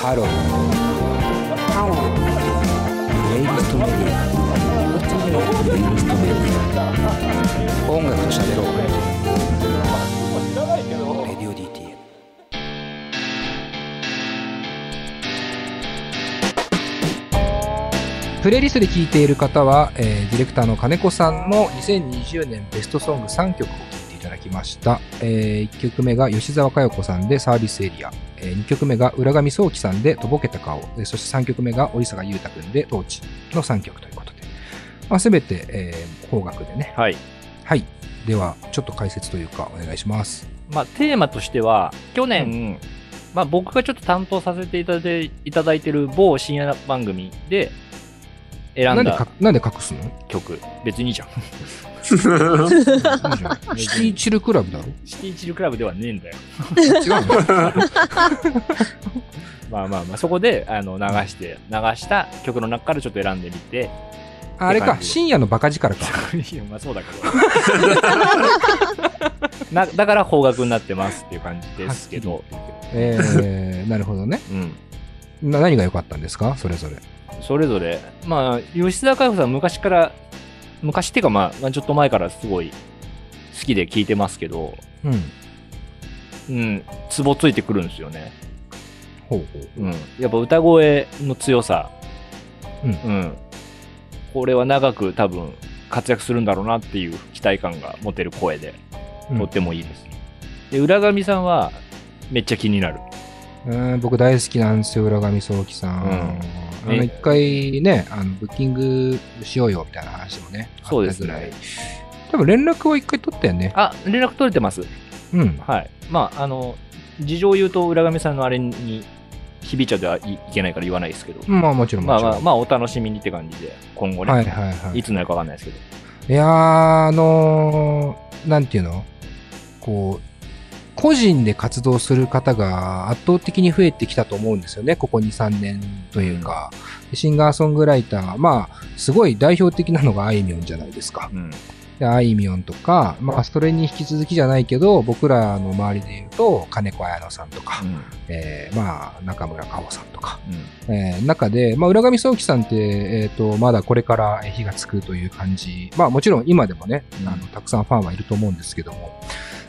ハローハロープレイリストメディアレイリストメディア音楽と喋ろうレディオ DTM プレイリストで聴いている方は、えーディレクターの金子さんの2020年ベストソング3曲を聴いていただきました。え1曲目が吉澤嘉代子さんでサービスエリア。え2曲目が浦上壮樹さんでとぼけた顔。えそして3曲目が折坂優太くんでトーチの3曲ということで。まあ、全て、えー邦楽でね。はい。はい。では、ちょっと解説というかお願いします。まあ、テーマとしては、去年、まあ、僕がちょっと担当させていただいていただいてる某深夜番組で選なんだかなんで隠すの？曲。別にいいじゃん。シティチルクラブだろ？シティチルクラブではねえんだよ。違うの？まあまあまあ、そこであの流して、流した曲の中からちょっと選んでみて、ああれか、深夜のバカ力か。いやまあそうだけど。なだから邦楽になってますっていう感じですけど、えー、なるほどね。うん。な何が良かったんですか？それぞれ。それぞれ、まあ、吉沢佳代子さん昔から、昔っていうかまあ、まあちょっと前からすごい好きで聞いてますけど、うん。うん、ツボついてくるんですよね。ほうほう。うん。やっぱ歌声の強さ、うんうん。これは長く多分活躍するんだろうなっていう期待感が持てる声で、うんとってもいいです。で、浦上さんはめっちゃ気になる。うん僕大好きなんですよ、浦上壮樹さん。うんあの、一回ね、あの、ブッキングしようよみたいな話もね、そうですね。多分連絡を一回取ったよね。あ、連絡取れてます。うん。はい。まあ、あの、事情を言うと浦上さんのあれに響いちゃってはいいけないから言わないですけど、まあもちろんもちろん。まあまあ、まあ、お楽しみにって感じで、今後ね、はいはいはい。いつになるかわかんないですけど。いやー、あのーなんていうの？こう、個人で活動する方が圧倒的に増えてきたと思うんですよね。ここ2、3年というか。シンガーソングライター、まあ、すごい代表的なのがあいみょんじゃないですか。うん。であいみょんとか、まあ、それに引き続きじゃないけど、僕らの周りで言うと、金子綾乃さんとか、うん。えーまあ、中村佳穂さんとか、うん。えー中で、まあ、浦上壮樹さんって、えっ、と、まだこれから火がつくという感じ。まあ、もちろん今でもね、あの、たくさんファンはいると思うんですけども、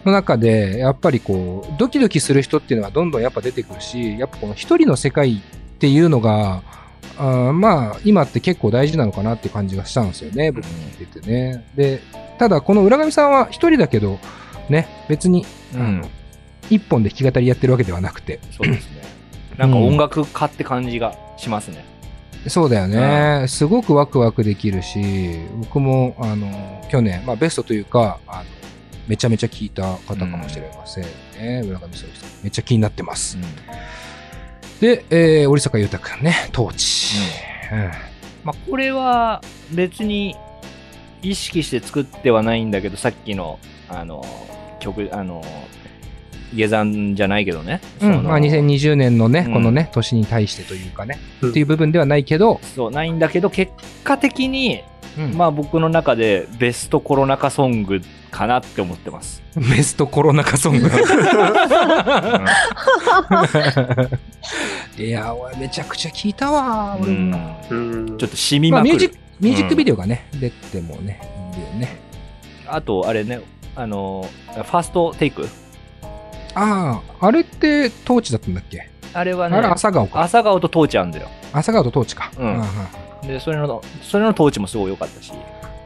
の中で、やっぱりこう、ドキドキする人っていうのはどんどんやっぱ出てくるし、やっぱこの一人の世界っていうのが、あーまあ、今って結構大事なのかなって感じがしたんですよね、僕聞いててね。で、ただ、この浦上さんは一人だけど、ね、別に、うん。一本で弾き語りやってるわけではなくて、そうですね。なんか音楽家って感じがしますね。そうだよね。すごくワクワクできるし、僕も、あの、去年、まあ、ベストというか、あの、めちゃめちゃ聞いた方かもしれませんね。村上壮樹さん。めっちゃ気になってます。で、えー、折坂優太くんね、トーチ。うんまあ、これは別に意識して作ってはないんだけど、さっきの、あの、曲、あの、下山じゃないけどね。うん、まあ、2020年のね、うんこのね、年に対してというかね、うんっていう部分ではないけど、そう、ないんだけど、結果的に、うんまあ僕の中でベストコロナ禍ソングかなって思ってます。ベストコロナ禍ソング。いや、俺めちゃくちゃ聞いたわ、ちょっと染みまあ、まくる。ミュージック、ミュージックビデオがね、出てもね、いいよね。あと、あれね、あの、ファーストテイク。ああ、あれってトーチだったんだっけ？あれはねあれ、朝顔か。朝顔とトーチあんだよ。朝顔とトーチか。うんで、それの、それのトーチもすごい良かったし。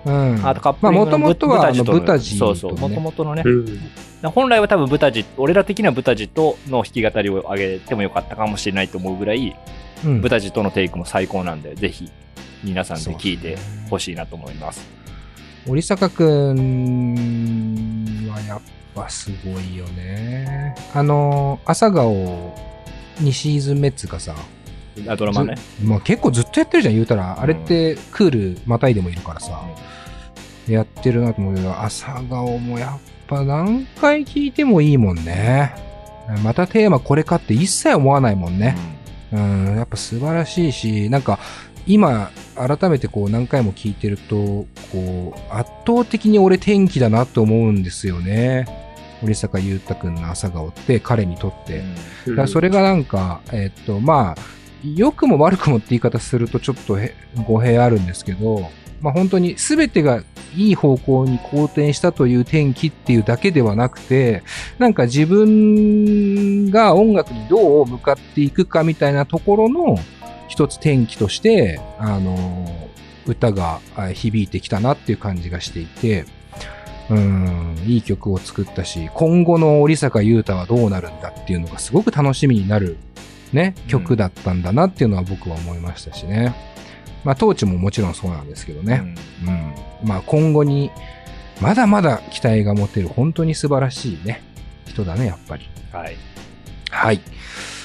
うん。うんあとカップリングのともとは、あの、ブブタジそうそう、ともとね。もとのねう。ん本来は多分ブタジ、俺ら的にはブタジとの弾き語りを上げてもよかったかもしれないと思うぐらい、うんブタジとのテイクも最高なんで、ぜひ皆さんで聞いてほしいなと思います。折坂くんはやっぱすごいよね。あの、朝顔2シーズン目っつうかさ、あドラマね。まあ、結構ずっとやってるじゃん、言うたら。あれってクールまたいでもいるからさ、やってるなと思うけど、朝顔もやっぱ何回聞いてもいいもんね。またテーマこれかって一切思わないもんね。うん、やっぱ素晴らしいし、なんか、今、改めてこう何回も聞いてると、こう、圧倒的に俺天気だなと思うんですよね。折坂優太くんの朝顔って彼にとって。うんそれがなんか、えっと、まあ、良くも悪くもって言い方するとちょっと語弊あるんですけど、まあ本当に全てがいい方向に好転したという転機っていうだけではなくて、なんか自分が音楽にどう向かっていくかみたいなところの一つ転機として、あの、歌が響いてきたなっていう感じがしていて、うん、いい曲を作ったし、今後の織坂優太はどうなるんだっていうのがすごく楽しみになるね、曲だったんだなっていうのは僕は思いましたしね。まあ、当地ももちろんそうなんですけどね。うん。まあ、今後に、まだまだ期待が持てる、本当に素晴らしいね、人だね、やっぱり。はい。はい。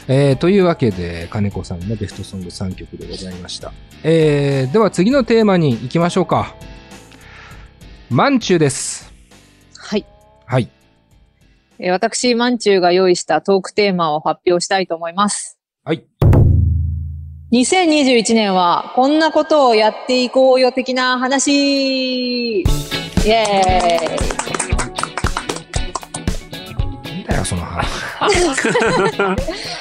えー、というわけで、金子さんのベストソング3曲でございました。えー、では次のテーマに行きましょうか。マンチューです。はい。はい。えー私、マンチューが用意したトークテーマを発表したいと思います。はい。2021年は、こんなことをやっていこうよ的な話イエーイだよ、その話。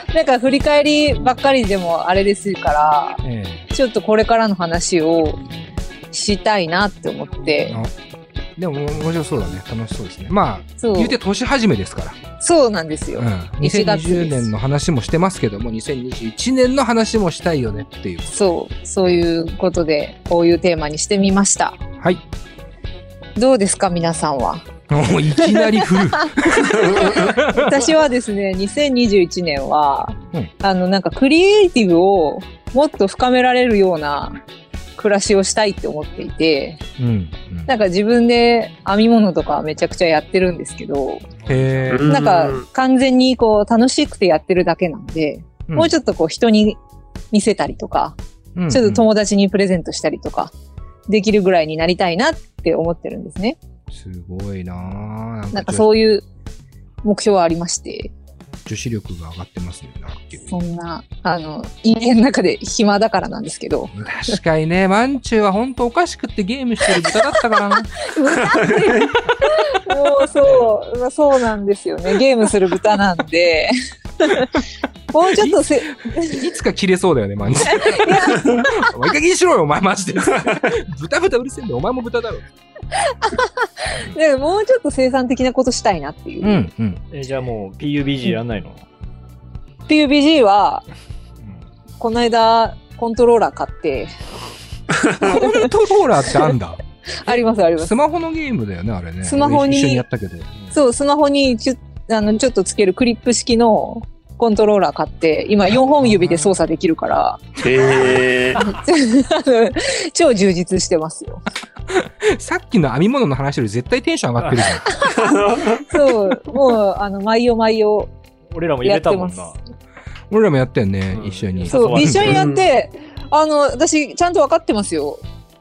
なんか振り返りばっかりでもあれですから、えちょっとこれからの話をしたいなって思って、ーでも、面白そうだね。楽しそうですね。まあ、言うて年始めですから。そうなんですよ。うん。1月です2020年の話もしてますけども、2021年の話もしたいよねっていう。そう、そういうことで、こういうテーマにしてみました。はい。どうですか、皆さんは？もういきなり振る。私はですね、2021年は、うんあの、なんかクリエイティブをもっと深められるような暮らしをしたいって思っていて、うん。うんなんか自分で編み物とかめちゃくちゃやってるんですけど、なんか完全にこう楽しくてやってるだけなんで、もうちょっとこう人に見せたりとか、うんちょっと友達にプレゼントしたりとか、できるぐらいになりたいなって思ってるんですね。すごいなぁ。なんかう。そういう目標はありまして、女子力が上がってますね。なそんな、あの、家の中で暇だからなんですけど、確かにね、マンチューは本当おかしくってゲームしてる豚だったからな。もうそう、まあそうなんですよね。ゲームする豚なんで、もうちょっとせ、いつか切れそうだよね、マンチュー。お前いい加減にしろよ、お前マジで。豚豚うるせえんだよ、お前も豚だろ。でもうちょっと生産的なことしたいなっていう。ん、うん。え、じゃあもう PUBG やんないの？PUBG は、この間、コントローラー買って、コントローラーってあんだ。ありますありますス。マホのゲームだよね、あれね。スマホに俺一緒にやったけど。そう、スマホにちょあのちょっとつけるクリップ式のコントローラー買って、今4本指で操作できるから、へえ。あ の超充実してますよ。さっきの編み物の話より絶対テンション上がってるじゃん。そう、もう、あの、毎夜毎夜、俺らも入れたもんなやっ。俺らもやったよね、うん一緒に。そう、一緒にやって、あの、私、ちゃんと分かってますよ。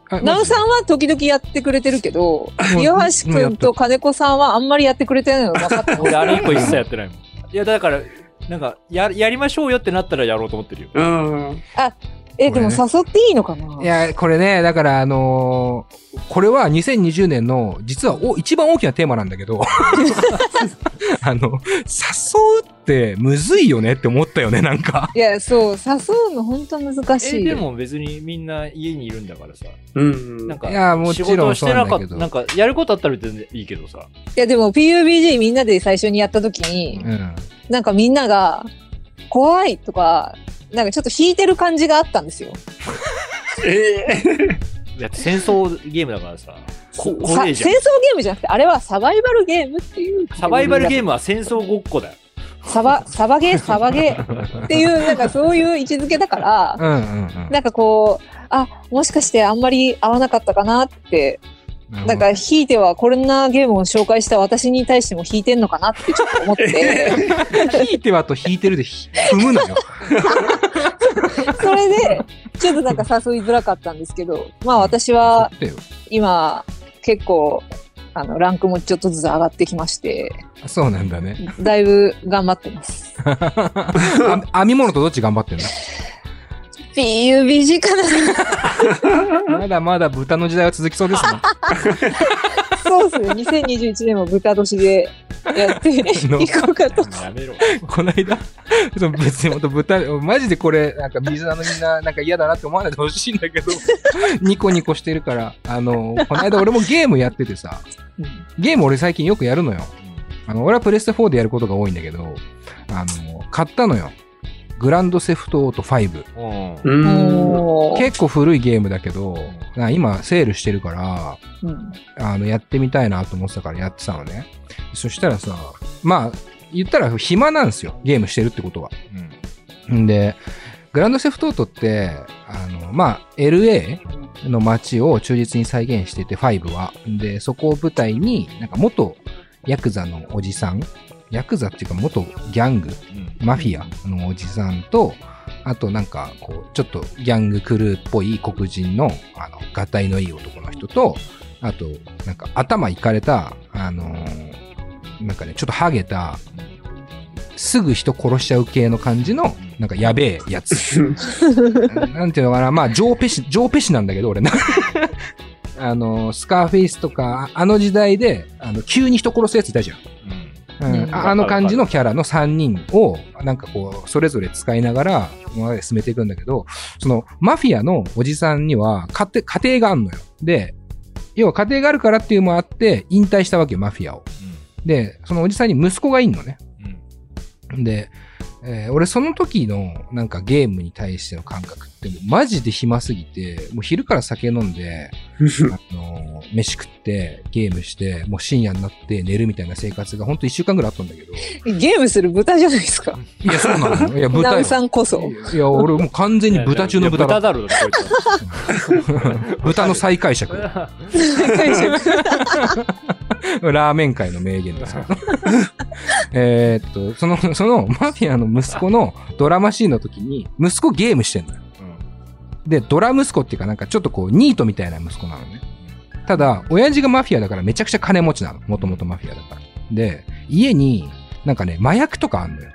あナウさんは時々やってくれてるけど、岩橋くんと金子さんはあんまりやってくれてないのが分かってます。俺あれ以降一切やってないもん。いや、だから、なんか、や、やりましょうよってなったらやろうと思ってるよ。うん。え、でも誘っていいのかな？いや、これね、だから、あのーこれは2020年の、実はお一番大きなテーマなんだけど、あの、誘うってむずいよねって思ったよね、なんか。いや、そう、誘うの本当難しえ、い。でも別にみんな家にいるんだからさ。うん。なんか、いやもちろん仕事をしてなかった、そうなんだけどなんか、やることあったら全然いいけどさ。いや、でも PUBG みんなで最初にやった時に、うん。なんかみんなが、怖いとか、なんかちょっと引いてる感じがあったんですよ。え だって戦争ゲームだからさ。こさ怖えじゃん戦争ゲームじゃなくて、あれはサバイバルゲームっていう。サバイバルゲームムは戦争ごっこだよ。サバ、サバゲー、サバゲーっていう、なんかそういう位置づけだから、うんうんうん。なんかこう、あ、もしかしてあんまり合わなかったかなって、なんか、ひいてはこんなゲームを紹介した私に対しても引いてんのかなってちょっと思って、引いてはと引いてるでひ踏むなよ。それで、ちょっとなんか誘いづらかったんですけど、まあ私は今、結構、あの、ランクもちょっとずつ上がってきまして、そうなんだね。だいぶ頑張ってます。あ編み物とどっち頑張ってんだ PUBG かなまだまだ豚の時代は続きそうですね。そうですね。2021年も豚年でやっていこうかと。やめろ。この間、その別に本当豚、マジでこれ、なんか水なのみんな、なんか嫌だなって思わないでほしいんだけど、ニコニコしてるから、あの、この間俺もゲームやっててさ、ゲーム俺最近よくやるのよ。あの、俺はプレステ4でやることが多いんだけど、あの、買ったのよ。グランドセフトオート5。うん。結構古いゲームだけど、な今セールしてるから、うんあの、やってみたいなと思ってたからやってたのね。そしたらさ、まあ、言ったら暇なんですよ。ゲームしてるってことは。んで、グランドセフトオートって、あの、まあ、LA の街を忠実に再現してて、5は。で、そこを舞台に、なんか元ヤクザのおじさん、ヤクザっていうか元ギャング、マフィアのおじさんと、あとなんか、こう、ちょっとギャングクルーっぽい黒人の、あの、ガタイのいい男の人と、あと、なんか頭いかれた、あのーなんかね、ちょっとハゲた、すぐ人殺しちゃう系の感じの、なんかやべえやつ。なんていうのかな、まあ、ジョーペシ、ジョーペシなんだけど、俺な。あの、スカーフェイスとか、あの時代で、あの、急に人殺すやついたじゃん。うんうんああの感じのキャラの3人を、なんかこう、それぞれ使いながら、進めていくんだけど、その、マフィアのおじさんには、家庭、家庭があんのよ。で、要は家庭があるからっていうのもあって、引退したわけよ、マフィアを。で、そのおじさんに息子がいんのね。で、えー俺その時のなんかゲームに対しての感覚ってマジで暇すぎて、もう昼から酒飲んで、あのー飯食ってゲームして、もう深夜になって寝るみたいな生活がほんと一週間ぐらいあったんだけど。ゲームする豚じゃないですか。いや、そうなのいや、豚よナウ。さんこそ。いや、俺もう完全に豚中の豚だ。豚だろ、豚の再解釈。は。ラーメン界の名言ですよ。えーっと、その、そのマフィアの息子のドラマシーンの時に、息子ゲームしてんのよ。で、ドラ息子っていうかなんかちょっとこう、ニートみたいな息子なのね。ただ、親父がマフィアだからめちゃくちゃ金持ちなの。もともとマフィアだから。で、家になんかね、麻薬とかあんのよ。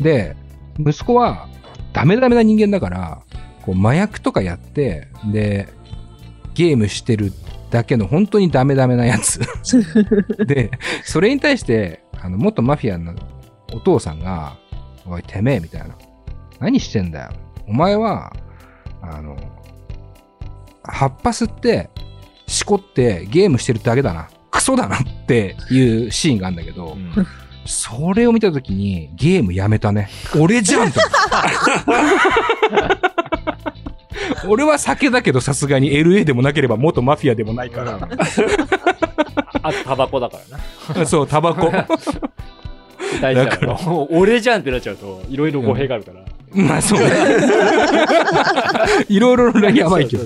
で、息子はダメダメな人間だから、こう麻薬とかやって、で、ゲームしてるだけの本当にダメダメなやつ。で、それに対して、あの、元マフィアのお父さんが、おい、てめえ、みたいな。何してんだよ。お前は、あの、葉っぱ吸って、しこってゲームしてるだけだな。クソだなっていうシーンがあるんだけど、それを見たときにゲームやめたね。俺じゃんと。俺は酒だけどさすがに LA でもなければ元マフィアでもないから。あと、タバコだからな。そう、タバコ。だから。俺じゃんってなっちゃうと、いろいろ語弊があるから。まあそうね。いろいろやばいけど。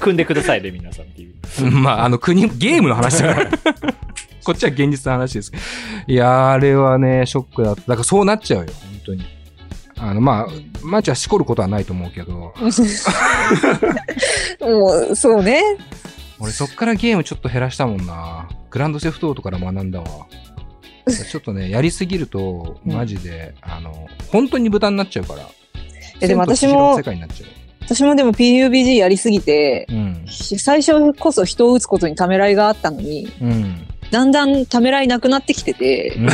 組んでくださいね、皆さんっていう。まあ、あの国、ゲームの話だから。こっちは現実の話です。いやー、あれはね、ショックだった。だからそうなっちゃうよ、本当に。あの、まあ、マーチはしこることはないと思うけど、もう、そうね。俺そっからゲームちょっと減らしたもんな。グランドセフトオートから学んだわ。ちょっとね、やりすぎると、マジで、あの、本当に豚になっちゃうから。えでも私も世界になっちゃ私もでも PUBG やりすぎて、う。うん。最初こそ人を撃つことにためらいがあったのに、うん。だんだんためらいなくなってきてて、うん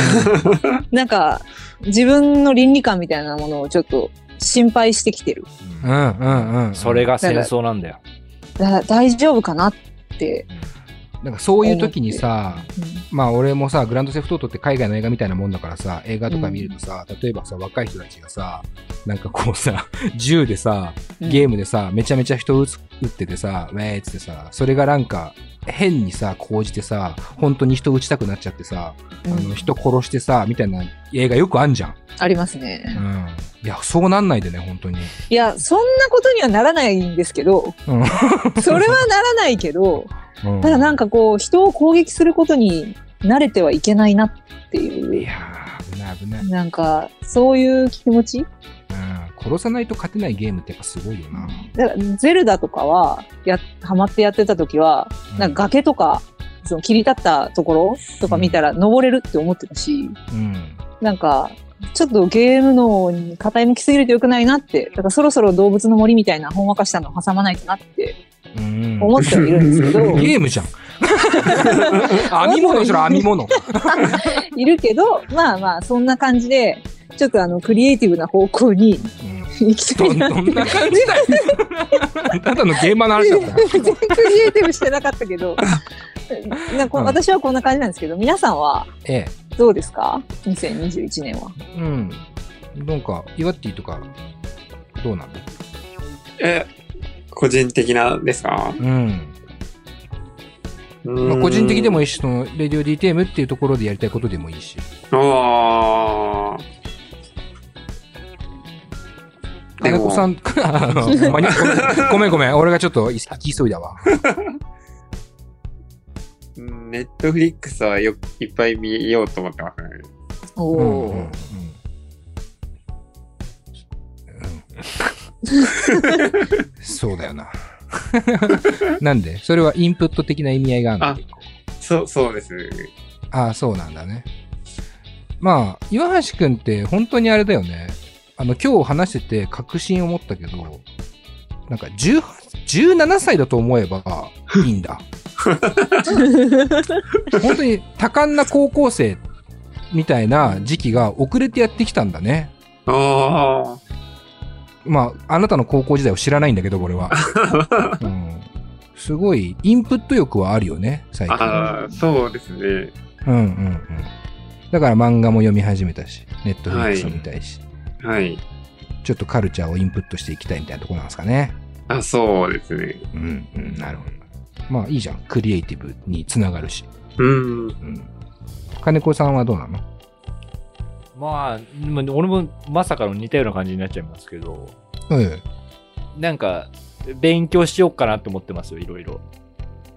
なんか、自分の倫理観みたいなものをちょっと心配してきてる。うんうんうん。それが戦争なんだよ。だ大丈夫かなって。なんかそういう時にさ、うまあ俺もさ、グランドセフトオートって海外の映画みたいなもんだからさ、映画とか見るとさ、例えばさ、若い人たちがさ、なんかこうさ、銃でさ、ん。ゲームでさ、めちゃめちゃ人撃つ撃っててさ、ウェーっつってさ、それがなんか、変にさ、講じてさ、本当に人撃ちたくなっちゃってさ、うんあの人殺してさ、みたいな映画よくあんじゃん。ありますねう。ん。いや、そうなんないでね、本当に。いや、そんなことにはならないんですけど、うん。それはならないけど、うんただなんかこう、人を攻撃することに慣れてはいけないなっていいう、やー、危ない危ない。なんか、そういう気持ちうん。殺さないと勝てないゲームってやっぱすごいよな。だからゼルダとかは、や、ハマってやってた時は、なんか崖とか、その切り立ったところとか見たら登れるって思ってたし、うん。なんか、ちょっとゲームのに傾きすぎると良くないなって、だからそろそろ動物の森みたいなほんわかしたのを挟まないとなってうん。思ってはいるんですけど、ゲームじゃん。編み物しろ、編み物。いるけど、まあまあ、そんな感じで、ちょっとあの、クリエイティブな方向に行きたいな。どんな感じだよ。ただのゲーマーの話だった。全然クリエイティブしてなかったけど、なんかうん私はこんな感じなんですけど、皆さんはえどうですか ?2021 年は。え。うん。なんか、イワッティとか、どうなの？え、個人的なですか？うん。ままあ、個人的でもいいし、その、レディオ DTM っていうところでやりたいことでもいいし。ああ。金子さん、あの、ごめんごめん。俺がちょっと行き急いだわ。ネットフリックスはよいっぱい見ようと思ってますね。おうんお、うんうん そうだよな。なんで？それはインプット的な意味合いがあるの？あそう、そうです。ああ、そうなんだね。まあ、岩橋くんって本当にあれだよね。あの、今日話してて確信を持ったけど、なんか18 17歳だと思えばいいんだ。本当に多感な高校生みたいな時期が遅れてやってきたんだね。あまあ、あなたの高校時代を知らないんだけど、俺は。あ。うん、すごい、インプット欲はあるよね、最近。ああ、そうですね。うんうんうん。だから漫画も読み始めたし、ネットフリックスも見たいし、はい。ちょっとカルチャーをインプットしていきたいみたいなところなんですかね。あ、そうですね。うんうん、なるほど。まあいいじゃん。クリエイティブにつながるし。うん。うん。金子さんはどうなの？まあ、まあ俺もまさかの似たような感じになっちゃいますけど、えなんか、勉強しようかなと思ってますよ、いろいろ。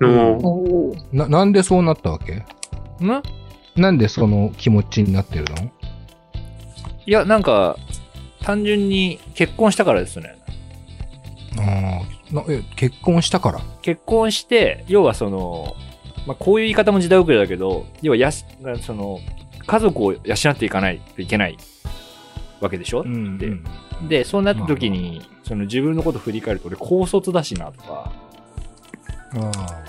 のおお。え。な、なんでそうなったわけ？ん？なんでその気持ちになってるの？いや、なんか、単純に結婚したからですね。ああ、なえ、結婚したから？結婚して、要はその、まあ、こういう言い方も時代遅れだけど、要はやす、その、家族を養っていかないといけないわけでしょ、んでで、そうなった時に、その自分のこと振り返ると、俺高卒だしなとか、ああ。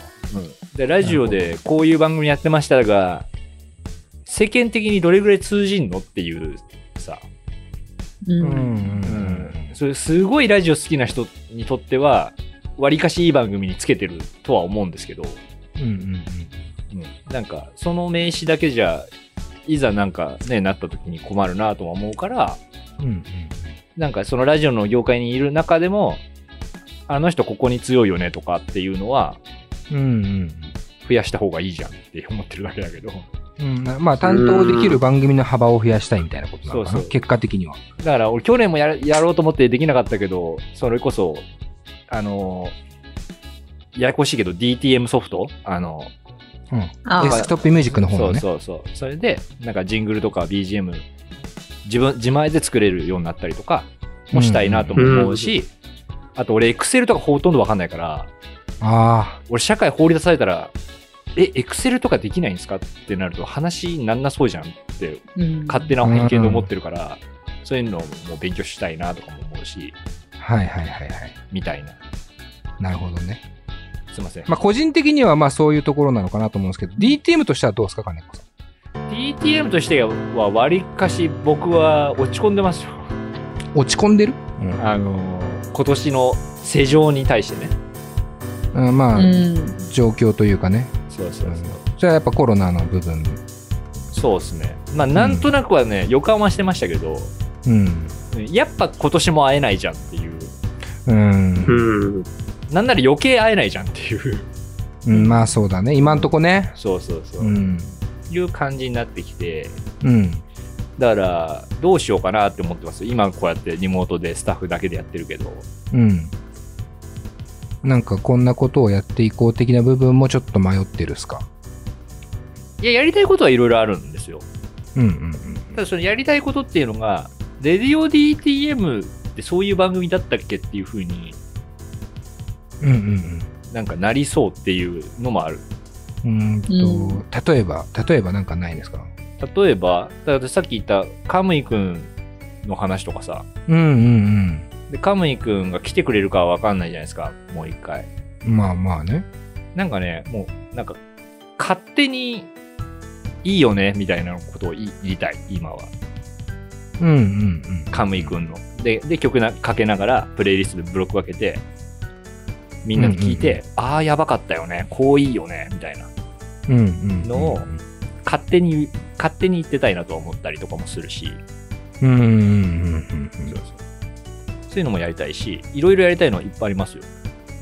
で、ラジオでこういう番組やってましたが、世間的にどれぐらい通じんのっていうさ、うん。うんうん。うん、それすごいラジオ好きな人にとっては、わりかしいい番組につけてるとは思うんですけど、うんうんうん。うん、なんか、その名詞だけじゃ、いざなんかね、なった時に困るなとは思うから、うんうんなんかそのラジオの業界にいる中でも、あの人ここに強いよねとかっていうのは、うんうん増やした方がいいじゃんって思ってるだけだけど。うん。うんまあ担当できる番組の幅を増やしたいみたいなことなのかな。そうそう。結果的には。だから俺去年もやるやろうと思ってできなかったけど、それこそ、あのーややこしいけど DTM ソフト？あのうんあデスクトップミュージックの方そうのね。そうそう。それで、なんかジングルとか BGM、自分、自前で作れるようになったりとかもしたいなとも思うし、あと俺 Excel とかほとんどわかんないから、あ俺社会放り出されたら、え、Excel とかできないんですかってなると話になんなそうじゃんってうん勝手な偏見で思ってるから、そういうのも勉強したいなとかも思うし、あ、はいはいはいはい。みたいな。なるほどね。すいません。まあ個人的にはまあそういうところなのかなと思うんですけど、DTM としてはどうですか、金子さん。DTM としてはわりかし僕は落ち込んでますよ。落ち込んでる、うんあのー今年の世情に対してね。うん、まあ、うん。状況というかね。そうそうそう。それはやっぱコロナの部分。そうですね。まあなんとなくはね、予感はしてましたけど、うん。やっぱ今年も会えないじゃんっていう。うん。うん。なんなら余計会えないじゃんっていう。うん、まあそうだね。今んとこね。そうそうそう。うん。いう感じになってきて、うん。だからどうしようかなって思ってます。今こうやってリモートでスタッフだけでやってるけど。うん。なんかこんなことをやっていこう的な部分もちょっと迷ってるっすか？いや、やりたいことはいろいろあるんですよ。うんうんただそのやりたいことっていうのが、レディオ DTM ってそういう番組だったっけっていう風にうん。うんうんなんかなりそうっていうのもある。うん。うーんと、例えば、例えばなんかないですか？例えば、だからさっき言ったカムイくんの話とかさ、うんうんでカムイくんが来てくれるかはわかんないじゃないですか、もう一回。うん。まあまあね。なんかね、もう、なんか、勝手にいいよねみたいなことを言いたい、今は。うんうんうん。カムイくんの。で、で曲なかけながら、プレイリストでブロック分けて、みんなで聞いて、ああ、やばかったよね、こういいよね、みたいな。うんうんうん。のを勝手に、勝手に言ってたいなと思ったりとかもするし、うんうんうんうんそういうのもやりたいし、いろいろやりたいのはいっぱいありますよ。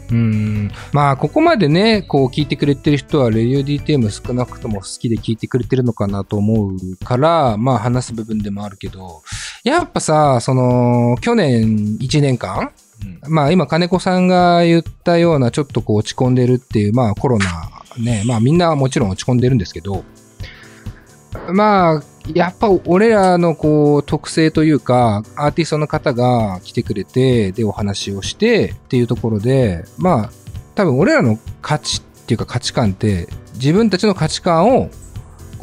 うん。うん。まあ、ここまでね、こう聞いてくれてる人は、レディオ DTM 少なくとも好きで聞いてくれてるのかなと思うから、まあ話す部分でもあるけど、やっぱさ、その、去年1年間うんまあ今金子さんが言ったようなちょっとこう落ち込んでるっていう、まあコロナね、まあみんなはもちろん落ち込んでるんですけど、まあやっぱ俺らのこう特性というか、アーティストの方が来てくれて、でお話をしてっていうところで、まあ多分俺らの価値っていうか価値観って自分たちの価値観を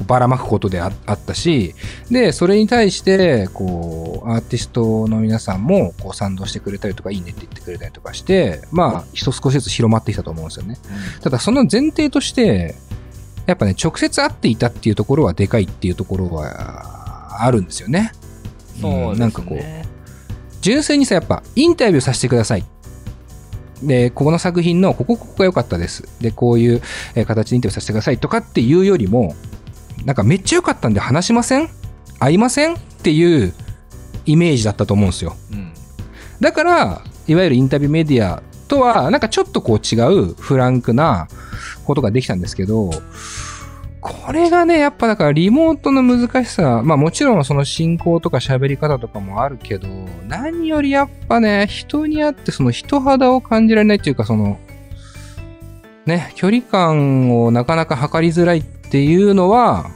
ばらまくことでああったし、で、それに対して、こう、アーティストの皆さんも、こう、賛同してくれたりとか、いいねって言ってくれたりとかして、まあ、人少しずつ広まってきたと思うんですよね。ただ、その前提として、やっぱね、直接会っていたっていうところはでかいっていうところは、あるんですよね。そうですね。なんかこう、純粋にさ、やっぱ、インタビューさせてください。で、ここの作品の、ここ、ここが良かったです。で、こういうえー形でインタビューさせてくださいとかっていうよりも、なんかめっちゃ良かったんで話しません？会いません？っていうイメージだったと思うんですよ。うん。だから、いわゆるインタビューメディアとは、なんかちょっとこう違うフランクなことができたんですけど、これがね、やっぱだからリモートの難しさ、まあもちろんその進行とか喋り方とかもあるけど、何よりやっぱね、人に会ってその人肌を感じられないっていうか、その、ね、距離感をなかなか測りづらいっていうのは、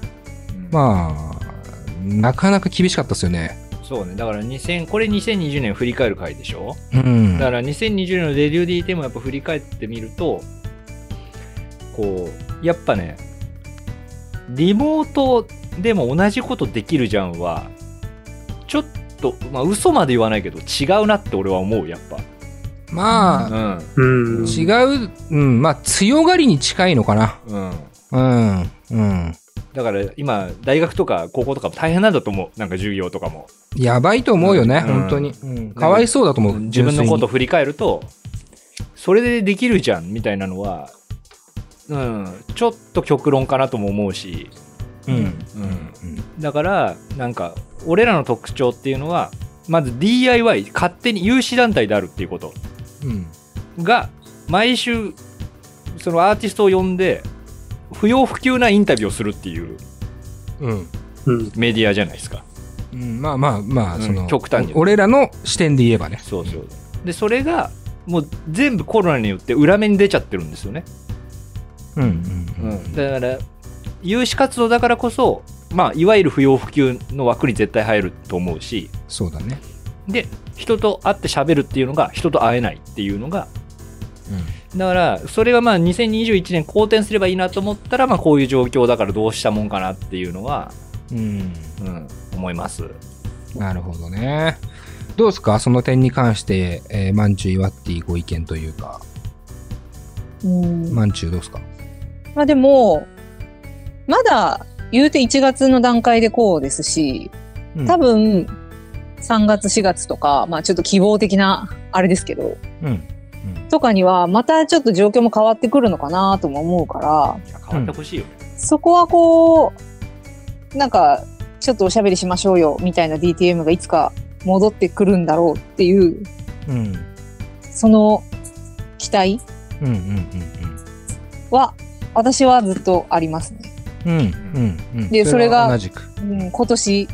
まあ、なかなか厳しかったですよね。そうね。だから2000、これ2020年振り返る回でしょ？うん。だから2020年のレデュー DT もやっぱ振り返ってみると、こう、やっぱね、リモートでも同じことできるじゃんは、ちょっと、まあ嘘まで言わないけど違うなって俺は思う、やっまあ、ぱ。うん。違う、うん、まあ強がりに近いのかな。うん。うん。うん、うん。だから今、大学とか高校とかも大変なんだと思う。なんか授業とかも。やばいと思うよね、うん本当に、うんかわいそうだと思う。自分のこと振り返ると、それでできるじゃんみたいなのは、うん、ちょっと極論かなとも思うし、粋に。うん。うん、だから、なんか、俺らの特徴っていうのは、まず DIY、勝手に有志団体であるっていうことうん。が、毎週、そのアーティストを呼んで、不要不急なインタビューをするっていううん。うん。メディアじゃないですか。うん、まあまあまあ、うんその、極端にお俺らの視点で言えばね。そうそう。で、それが、もう全部コロナによって裏目に出ちゃってるんですよね。うん。うん。だから有志活動だからこそ、まあ、いわゆる不要不急の枠に絶対入ると思うしそうだね。で人と会って喋るっていうのが人と会えないっていうのがだからそれがまあ2021年好転すればいいなと思ったら、まあ、こういう状況だからどうしたもんかなっていうのは、うん。うん、思いますなるほどね。どうですか？その点に関して、えー、マンチュイワッティご意見というか、うんマンチュどうですか？まあでも、まだ言うて1月の段階でこうですし、うん多分3月4月とか、まあちょっと希望的なあれですけど、うん。とかにはまたちょっと状況も変わってくるのかなとも思うから、変わってほしいよ、そこはこう、なんかちょっとおしゃべりしましょうよみたいな DTM がいつか戻ってくるんだろうっていう、うん。その期待。は私はずっとありますね。うん。うん。うん。うん。でそれがは同じく。うん、今年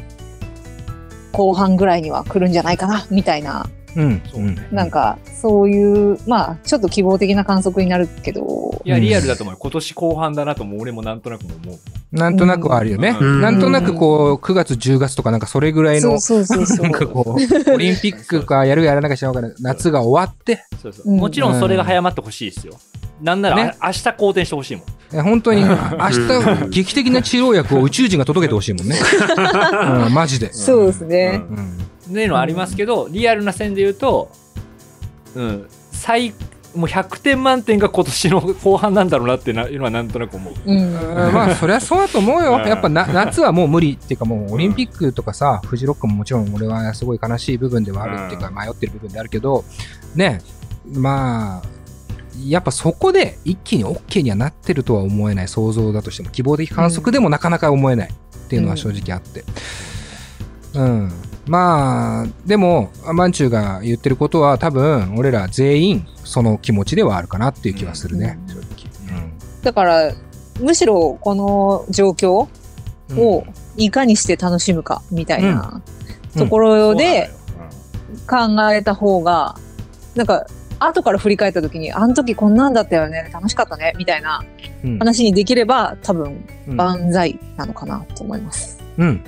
後半ぐらいには来るんじゃないかなみたいな、うん。そうね。なんかそういう、まあちょっと希望的な観測になるけど、いやリアルだと思うよ。今年後半だなとも俺もなんとなくも思う。なんとなくはあるよね。うん。なんとなくこう、9月、10月とかなんかそれぐらいのなん。かこう、オリンピックかやるかやらなきゃしないから、夏が終わって、そうそう。うん。もちろんそれが早まってほしいですよ、なんなら、ね。あ明日好転してほしいもん。本当に、明日、劇的な治療薬を宇宙人が届けてほしいもんね。うん、マジで。そうですね。うん。っていうのはありますけど、リアルな線で言うと、うん、最もう100点満点が今年の後半なんだろうなっていうのはなんとなく思う。うん。うんまあそりゃそうだと思うよ。うんやっぱな夏はもう無理っていうかもうオリンピックとかさ、フジロックももちろん俺はすごい悲しい部分ではあるっていうかうん迷ってる部分であるけど、ね、まあ、やっぱそこで一気に OK にはなってるとは思えない想像だとしても希望的観測でもなかなか思えないっていうのは正直あって。うん。まあ、でも、マンチューが言ってることは多分俺ら全員その気持ちではあるかなっていう気はするね、正直。だから、むしろこの状況うんをいかにして楽しむかみたいなうんところで考えた方が、なんか、後から振り返った時に、あの時こんなんだったよね、楽しかったね、みたいなうん話にできれば、多分、うん万歳なのかなと思います。うん。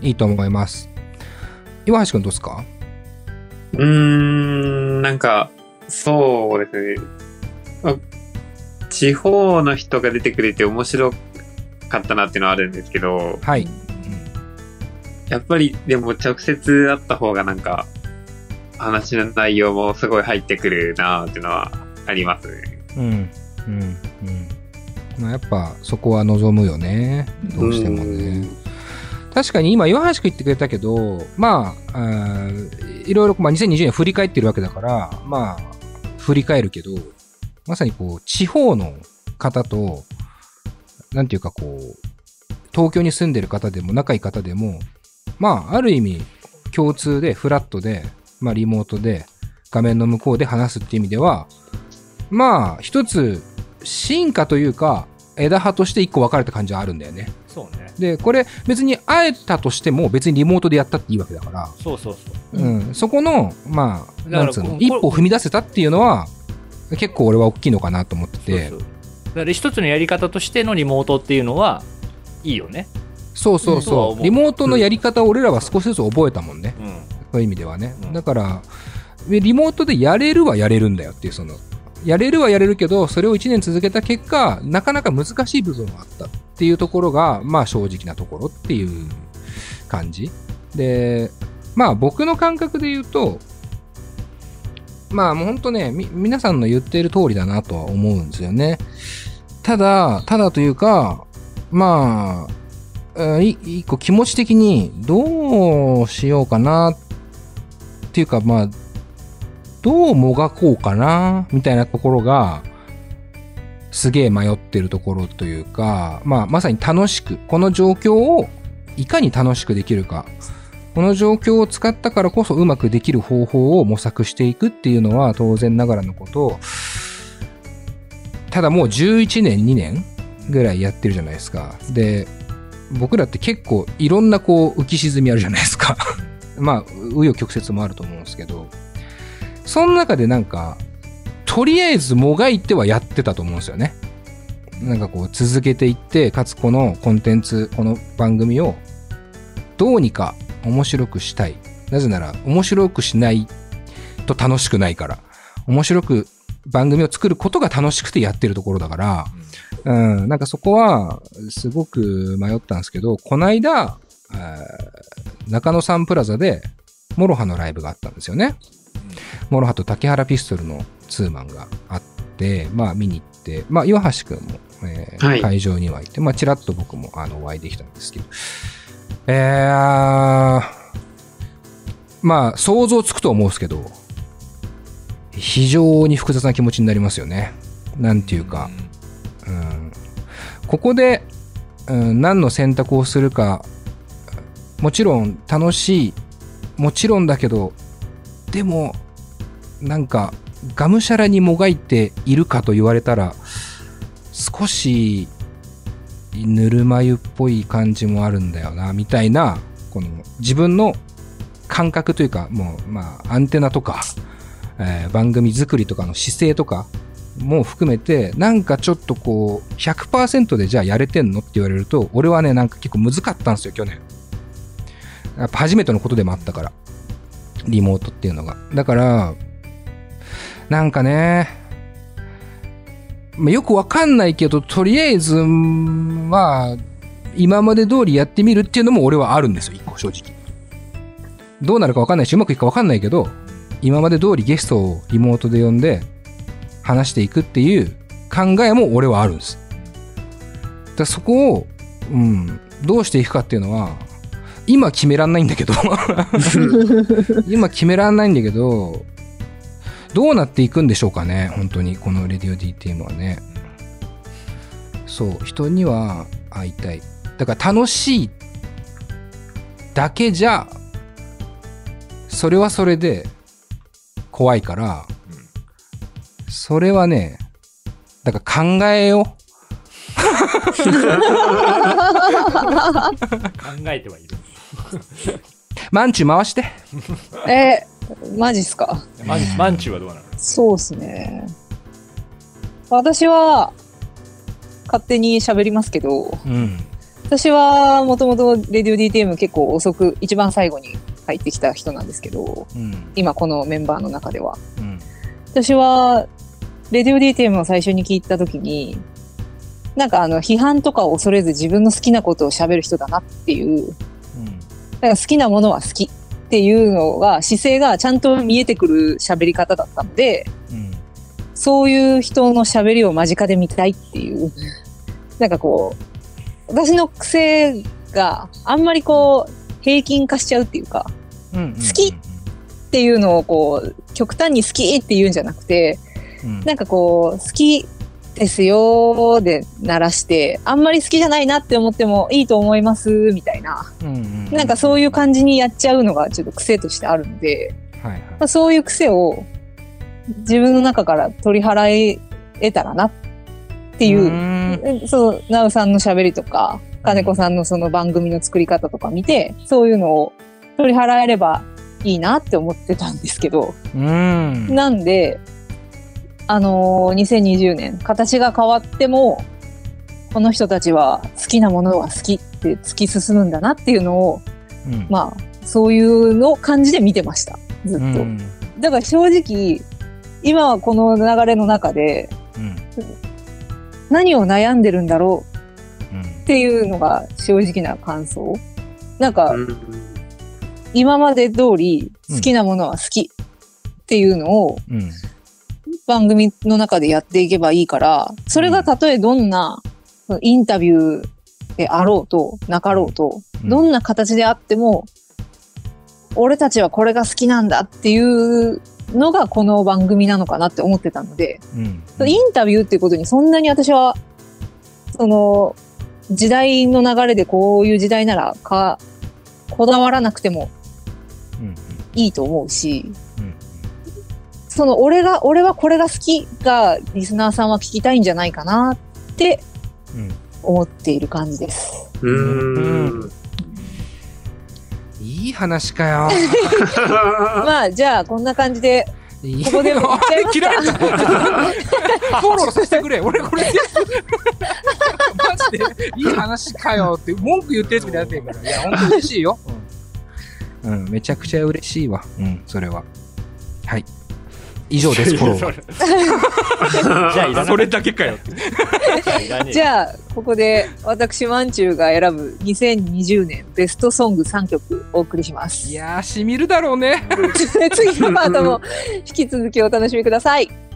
いいと思います。岩橋くんどうですか？うーん、なんか、そうですね。まあ地方の人が出てくれて面白かったなっていうのはあるんですけど、はい。やっぱりでも直接会った方がなんか、話の内容もすごい入ってくるなっていうのはありますね。うん。うん。うん。まあやっぱそこは望むよね。どうしてもね。確かに今岩橋くん言ってくれたけど、まあ、いろいろ、まあ、2020年振り返ってるわけだから、まあ、振り返るけど、まさにこう、地方の方と、なんていうかこう、東京に住んでる方でも仲いい方でも、まあ、ある意味、共通で、フラットで、まあ、リモートで、画面の向こうで話すっていう意味では、まあ、一つ、進化というか、枝葉として一個分かれた感じはあるんだよね。そうね。で、これ別に会えたとしても別にリモートでやったっていいわけだから、そうそうそう。うん、そこの、まあ、なんつうの一歩踏み出せたっていうのは、結構俺は大きいのかなと思ってて、そうそうだから一つのやり方としてのリモートっていうのはいいよね。そうそうそう、リモートのやり方を俺らは少しずつ覚えたもんね、うん。そういう意味ではね。うんだから、リモートでやれるはやれるんだよっていう、その、やれるはやれるけど、それを1年続けた結果、なかなか難しい部分があったっていうところが、まあ正直なところっていう感じ。で、まあ僕の感覚で言うと、まあもう本当ね、皆さんの言っている通りだなとは思うんですよね。ただ、ただというか、まあ、一個気持ち的にどうしようかなっていうか、まあ、どうもがこうかなみたいなところが、すげえ迷ってるところというか、まあ、まさに楽しく、この状況をいかに楽しくできるか、この状況を使ったからこそうまくできる方法を模索していくっていうのは当然ながらのことただもう11年、2年ぐらいやってるじゃないですか。で、僕らって結構いろんなこう浮き沈みあるじゃないですか。まあ、紆余曲折もあると思うんですけど、その中でなんか、とりあえずもがいてはやってたと思うんですよね。なんかこう続けていって、かつこのコンテンツ、この番組をどうにか面白くしたい。なぜなら面白くしないと楽しくないから。面白く番組を作ることが楽しくてやってるところだから、うん、なんかそこはすごく迷ったんですけど、この間、えー中野サンプラザで MOROHAのライブがあったんですよね。 MOROHAと竹原ピストルのツーマンがあって、まあ見に行って、まあ岩橋くんも、えーはい。会場にはいて、まあちらっと僕もあのお会いできたんですけど、えー、まあ想像つくと思うんですけど、非常に複雑な気持ちになりますよね。なんていうか、うん。ここで、うん、何の選択をするかもちろん楽しいもちろんだけどでもなんかがむしゃらにもがいているかと言われたら少しぬるま湯っぽい感じもあるんだよなみたいなこの自分の感覚というかもうまあアンテナとか、えー番組作りとかの姿勢とかも含めて、なんかちょっとこう、100%でじゃあやれてんのって言われると、俺はね、なんか結構難かったんですよ、去年。やっぱ初めてのことでもあったから。リモートっていうのが。だから、なんかね、まあよくわかんないけど、とりあえず、まあ、今まで通りやってみるっていうのも俺はあるんですよ、一個正直。どうなるかわかんないし、うまくいくかわかんないけど、今まで通りゲストをリモートで呼んで、話していくっていう考えも俺はあるんです。だそこを、うん、どうしていくかっていうのは、今決めらんないんだけど、今決めらんないんだけど、どうなっていくんでしょうかね、本当に、このレディオ DTM はね。そう、人には会いたい。だから楽しいだけじゃ、それはそれで怖いから、それはね、だから考えよう。考えてはいる。マンチュ回して。えー、マジっすか？マンマンチュはどうなの？そうっすね。私は、勝手に喋りますけど、うん。私はもともとレディオ DTM 結構遅く、一番最後に入ってきた人なんですけど、うん。今このメンバーの中では。うん。私は、レディオ DTM を最初に聞いたときに、なんかあの、批判とかを恐れず自分の好きなことを喋る人だなっていう、だから好きなものは好きっていうのが、姿勢がちゃんと見えてくる喋り方だったので、うん。そういう人の喋りを間近で見たいっていう、なんかこう、私の癖があんまりこう、平均化しちゃうっていうか、うん。好きっていうのをこう、極端に好きって言うんじゃなくて、うん。なんかこう、好きですよで鳴らして、あんまり好きじゃないなって思ってもいいと思いますみたいな、うん。なんかそういう感じにやっちゃうのがちょっと癖としてあるので、はいはい。まあ、そういう癖を自分の中から取り払えたらなっていう、うんそう、なうさんの喋りとか、金子さんのその番組の作り方とか見て、そういうのを取り払えればいいなって思ってたんですけど、うん。なんで、あのー2020年、形が変わっても、この人たちは好きなものは好きって突き進むんだなっていうのを、うん。まあ、そういうのを感じで見てました。ずっと。うん。だから正直、今はこの流れの中で、うん。何を悩んでるんだろううんっていうのが正直な感想。なんか、うん今まで通り好きなものは好きっていうのをうん。番組の中でやっていけばいいから、それがたとえどんなインタビューであろうと、なかろうと、どんな形であっても、俺たちはこれが好きなんだっていうのがこの番組なのかなって思ってたので、うん。インタビューっていうことにそんなに私は、その、時代の流れでこういう時代ならか、こだわらなくてもうん。いいと思うし、うんその俺が、俺はこれが好きがリスナーさんは聞きたいんじゃないかなってうん。思っている感じです。うーん。いい話かよ。まあ、じゃあこんな感じで、いいここでも言っちゃいま。フォローさせてくれ。俺これ。マジでいい話かよって文句言ってるやつみたいになってるから。いや、本当嬉しいよ。うん。うん、めちゃくちゃ嬉しいわ。うん、それは。はい。以上です、フォローは。じゃあそれだけかよじゃあ、ここで私、マンチューが選ぶ2020年ベストソング3曲お送りしますい。やー、しみるだろうね。次のパートも引き続きお楽しみください。